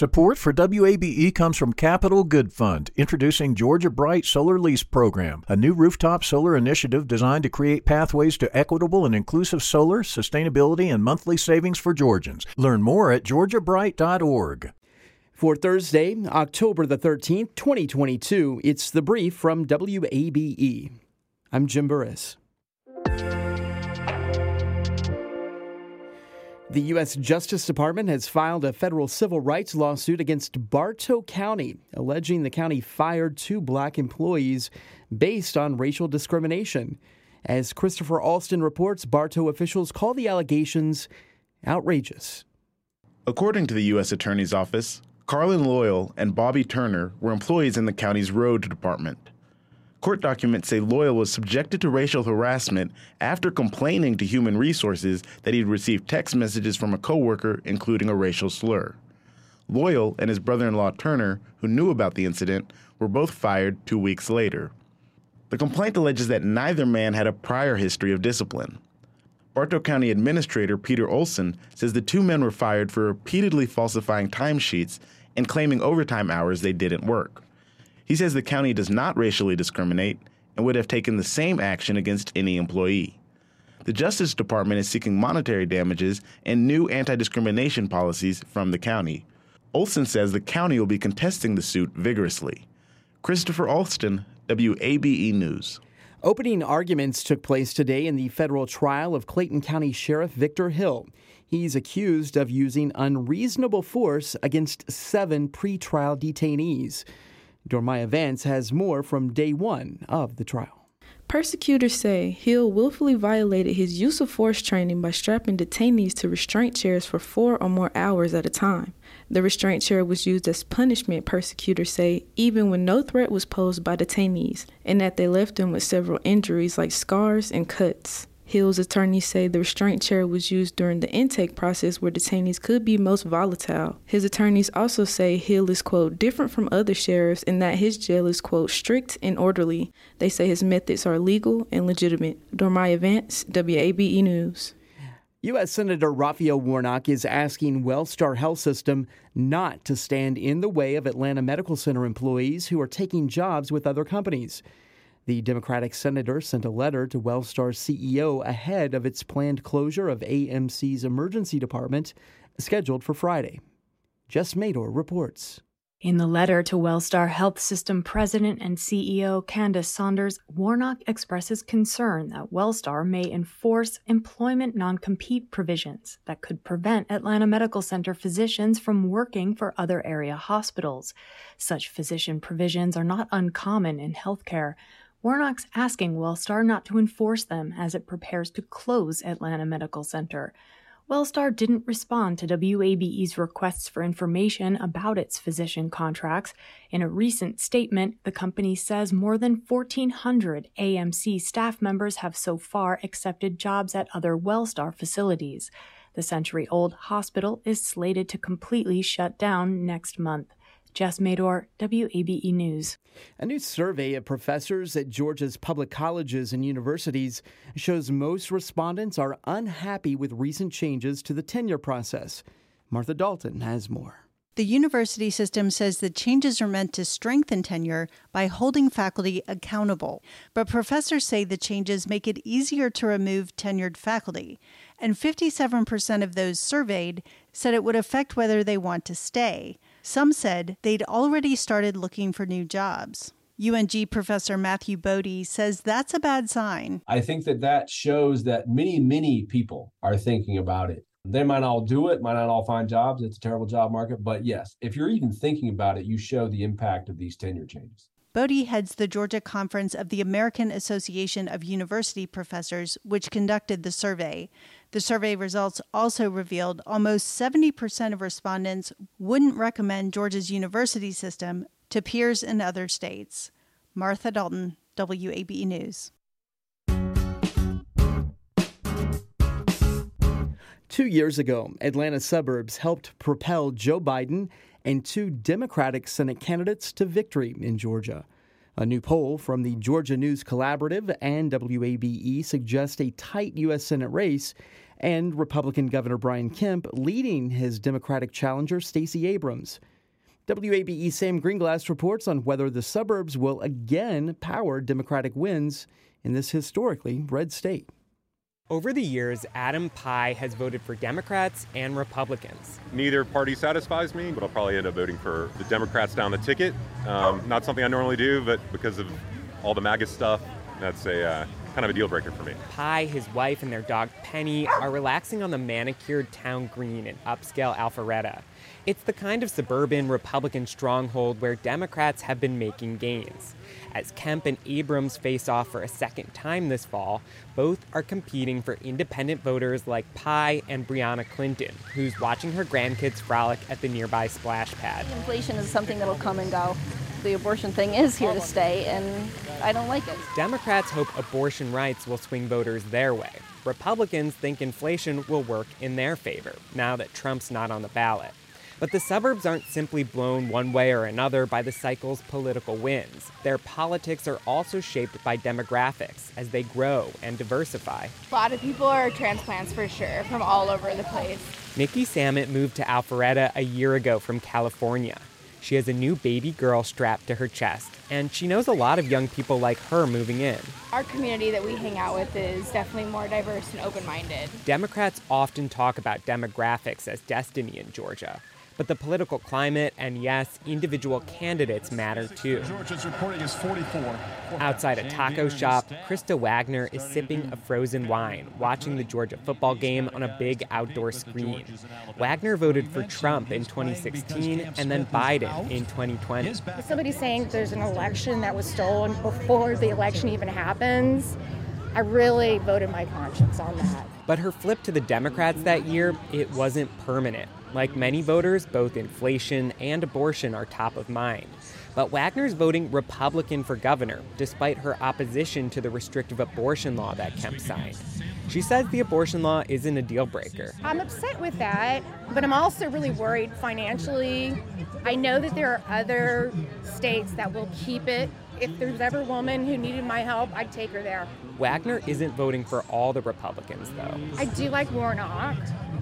Support for WABE comes from Capital Good Fund, introducing Georgia Bright Solar Lease Program, a new rooftop solar initiative designed to create pathways to equitable and inclusive solar, sustainability, and monthly savings for Georgians. Learn more at georgiabright.org. For Thursday, October the 13th, 2022, it's the brief from WABE. I'm Jim Burress. The U.S. Justice Department has filed a federal civil rights lawsuit against Bartow County, alleging the county fired two black employees based on racial discrimination. As Christopher Alston reports, Bartow officials call the allegations outrageous. According to the U.S. Attorney's Office, Carlin Loyal and Bobby Turner were employees in the county's road department. Court documents say Loyal was subjected to racial harassment after complaining to Human Resources that he'd received text messages from a coworker including a racial slur. Loyal and his brother-in-law Turner, who knew about the incident, were both fired 2 weeks later. The complaint alleges that neither man had a prior history of discipline. Bartow County Administrator Peter Olson says the two men were fired for repeatedly falsifying timesheets and claiming overtime hours they didn't work. He says the county does not racially discriminate and would have taken the same action against any employee. The Justice Department is seeking monetary damages and new anti discrimination policies from the county. Olson says the county will be contesting the suit vigorously. Christopher Alston, WABE News. Opening arguments took place today in the federal trial of Clayton County Sheriff Victor Hill. He's accused of using unreasonable force against seven pretrial detainees. Dormaya Vance has more from day one of the trial. Persecutors say Hill willfully violated his use of force training by strapping detainees to restraint chairs for four or more hours at a time. The restraint chair was used as punishment, persecutors say, even when no threat was posed by detainees, and that they left them with several injuries like scars and cuts. Hill's attorneys say the restraint chair was used during the intake process where detainees could be most volatile. His attorneys also say Hill is, quote, different from other sheriffs in that his jail is, quote, strict and orderly. They say his methods are legal and legitimate. Dormaya Vance, WABE News. U.S. Senator Raphael Warnock is asking Wellstar Health System not to stand in the way of Atlanta Medical Center employees who are taking jobs with other companies. The Democratic senator sent a letter to Wellstar's CEO ahead of its planned closure of AMC's emergency department, scheduled for Friday. Jess Mador reports. In the letter to Wellstar Health System President and CEO Candice Saunders, Warnock expresses concern that Wellstar may enforce employment non compete provisions that could prevent Atlanta Medical Center physicians from working for other area hospitals. Such physician provisions are not uncommon in healthcare. Warnock's asking Wellstar not to enforce them as it prepares to close Atlanta Medical Center. Wellstar didn't respond to WABE's requests for information about its physician contracts. In a recent statement, the company says more than 1,400 AMC staff members have so far accepted jobs at other Wellstar facilities. The century old hospital is slated to completely shut down next month. Jess Mador, WABE News. A new survey of professors at Georgia's public colleges and universities shows most respondents are unhappy with recent changes to the tenure process. Martha Dalton has more. The university system says the changes are meant to strengthen tenure by holding faculty accountable. But professors say the changes make it easier to remove tenured faculty. And 57% of those surveyed said it would affect whether they want to stay. Some said they'd already started looking for new jobs. UNG professor Matthew Boedy says that's a bad sign. I think that that shows that many, many people are thinking about it. They might not all do it, might not all find jobs. It's a terrible job market. But yes, if you're even thinking about it, you show the impact of these tenure changes. Boedy heads the Georgia Conference of the American Association of University Professors, which conducted the survey. The survey results also revealed almost 70% of respondents wouldn't recommend Georgia's university system to peers in other states. Martha Dalton, WABE News. Two years ago, Atlanta suburbs helped propel Joe Biden and two Democratic Senate candidates to victory in Georgia. A new poll from the Georgia News Collaborative and WABE suggests a tight U.S. Senate race and Republican Governor Brian Kemp leading his Democratic challenger Stacey Abrams. WABE Sam Gringlass reports on whether the suburbs will again power Democratic wins in this historically red state. Over the years, Adam Pye has voted for Democrats and Republicans. Neither party satisfies me, but I'll probably end up voting for the Democrats down the ticket. Um, not something I normally do, but because of all the MAGA stuff, that's a uh, kind of a deal breaker for me. Pye, his wife, and their dog Penny are relaxing on the manicured town green in upscale Alpharetta. It's the kind of suburban Republican stronghold where Democrats have been making gains. As Kemp and Abrams face off for a second time this fall, both are competing for independent voters like Pye and Brianna Clinton, who's watching her grandkids frolic at the nearby splash pad. Inflation is something that'll come and go. The abortion thing is here to stay, and I don't like it. Democrats hope abortion rights will swing voters their way. Republicans think inflation will work in their favor now that Trump's not on the ballot. But the suburbs aren't simply blown one way or another by the cycle's political winds. Their politics are also shaped by demographics as they grow and diversify. A lot of people are transplants for sure from all over the place. Nikki Samet moved to Alpharetta a year ago from California. She has a new baby girl strapped to her chest, and she knows a lot of young people like her moving in. Our community that we hang out with is definitely more diverse and open minded. Democrats often talk about demographics as destiny in Georgia. But the political climate and, yes, individual candidates matter too. Georgia's reporting is 44. Outside a taco shop, Krista Wagner is sipping a frozen wine, watching the Georgia football game on a big outdoor screen. Wagner voted for Trump in 2016 and then Biden in 2020. Somebody saying there's an election that was stolen before the election even happens. I really voted my conscience on that. But her flip to the Democrats that year, it wasn't permanent. Like many voters, both inflation and abortion are top of mind. But Wagner's voting Republican for governor, despite her opposition to the restrictive abortion law that Kemp signed. She says the abortion law isn't a deal breaker. I'm upset with that, but I'm also really worried financially. I know that there are other states that will keep it. If there's ever a woman who needed my help, I'd take her there. Wagner isn't voting for all the Republicans, though. I do like Warnock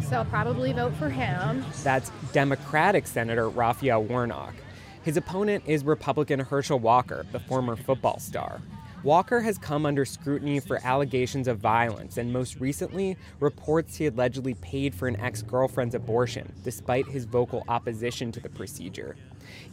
so I'll probably vote for him. That's Democratic Senator Raphael Warnock. His opponent is Republican Herschel Walker, the former football star. Walker has come under scrutiny for allegations of violence and most recently reports he allegedly paid for an ex girlfriend's abortion, despite his vocal opposition to the procedure.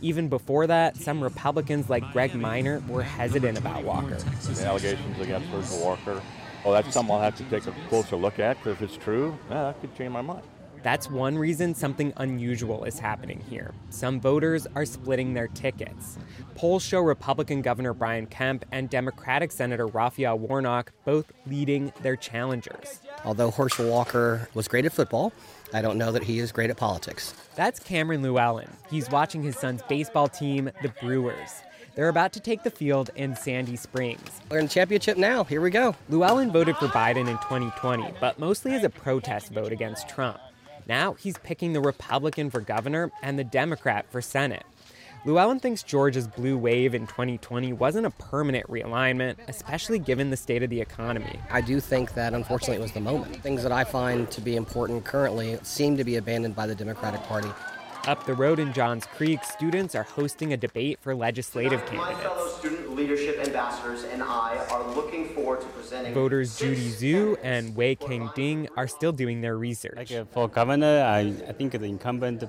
Even before that, some Republicans like Greg Minor were hesitant about Walker. The allegations against Herschel Walker well, that's something I'll have to take a closer look at because if it's true, yeah, that could change my mind. That's one reason something unusual is happening here. Some voters are splitting their tickets. Polls show Republican Governor Brian Kemp and Democratic Senator Raphael Warnock both leading their challengers. Although Herschel Walker was great at football, I don't know that he is great at politics. That's Cameron Llewellyn. He's watching his son's baseball team, the Brewers. They're about to take the field in Sandy Springs. We're in the championship now. Here we go. Llewellyn voted for Biden in 2020, but mostly as a protest vote against Trump. Now he's picking the Republican for governor and the Democrat for Senate. Llewellyn thinks Georgia's blue wave in 2020 wasn't a permanent realignment, especially given the state of the economy. I do think that unfortunately it was the moment. Things that I find to be important currently seem to be abandoned by the Democratic Party. Up the road in Johns Creek, students are hosting a debate for legislative candidates. My fellow student leadership ambassadors and I are looking forward to presenting. Voters Judy Zhu and Wei King Ding are still doing their research. Like uh, for governor, I, I think the incumbent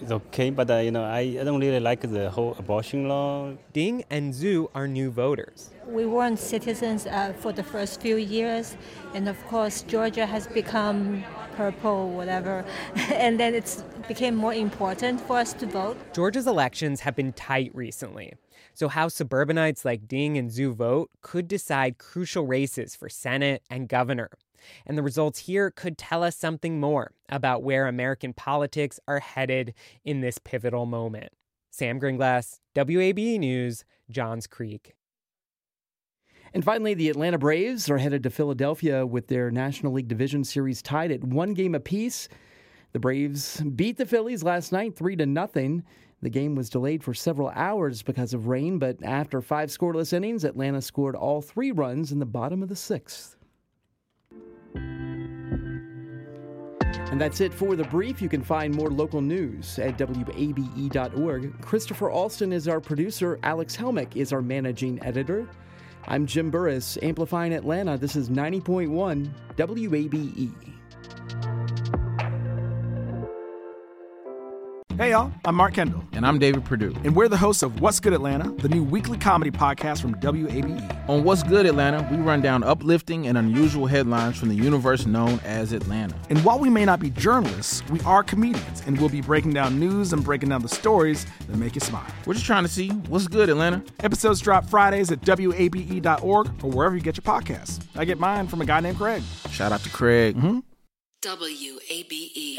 is okay, but uh, you know I, I don't really like the whole abortion law. Ding and Zhu are new voters. We weren't citizens uh, for the first few years, and of course Georgia has become purple, whatever, and then it became more important for us to vote. Georgia's elections have been tight recently. So, how suburbanites like Ding and Zhu vote could decide crucial races for Senate and governor. And the results here could tell us something more about where American politics are headed in this pivotal moment. Sam Gringlass, WABE News, Johns Creek. And finally, the Atlanta Braves are headed to Philadelphia with their National League Division Series tied at one game apiece. The Braves beat the Phillies last night 3 to nothing. The game was delayed for several hours because of rain, but after five scoreless innings, Atlanta scored all three runs in the bottom of the sixth. And that's it for the brief. You can find more local news at WABE.org. Christopher Alston is our producer, Alex Helmick is our managing editor. I'm Jim Burress, amplifying Atlanta. This is 90.1 WABE. Hey, y'all, I'm Mark Kendall. And I'm David Perdue. And we're the hosts of What's Good Atlanta, the new weekly comedy podcast from WABE. On What's Good Atlanta, we run down uplifting and unusual headlines from the universe known as Atlanta. And while we may not be journalists, we are comedians, and we'll be breaking down news and breaking down the stories that make you smile. We're just trying to see what's good, Atlanta. Episodes drop Fridays at WABE.org or wherever you get your podcasts. I get mine from a guy named Craig. Shout out to Craig. Mm-hmm. WABE.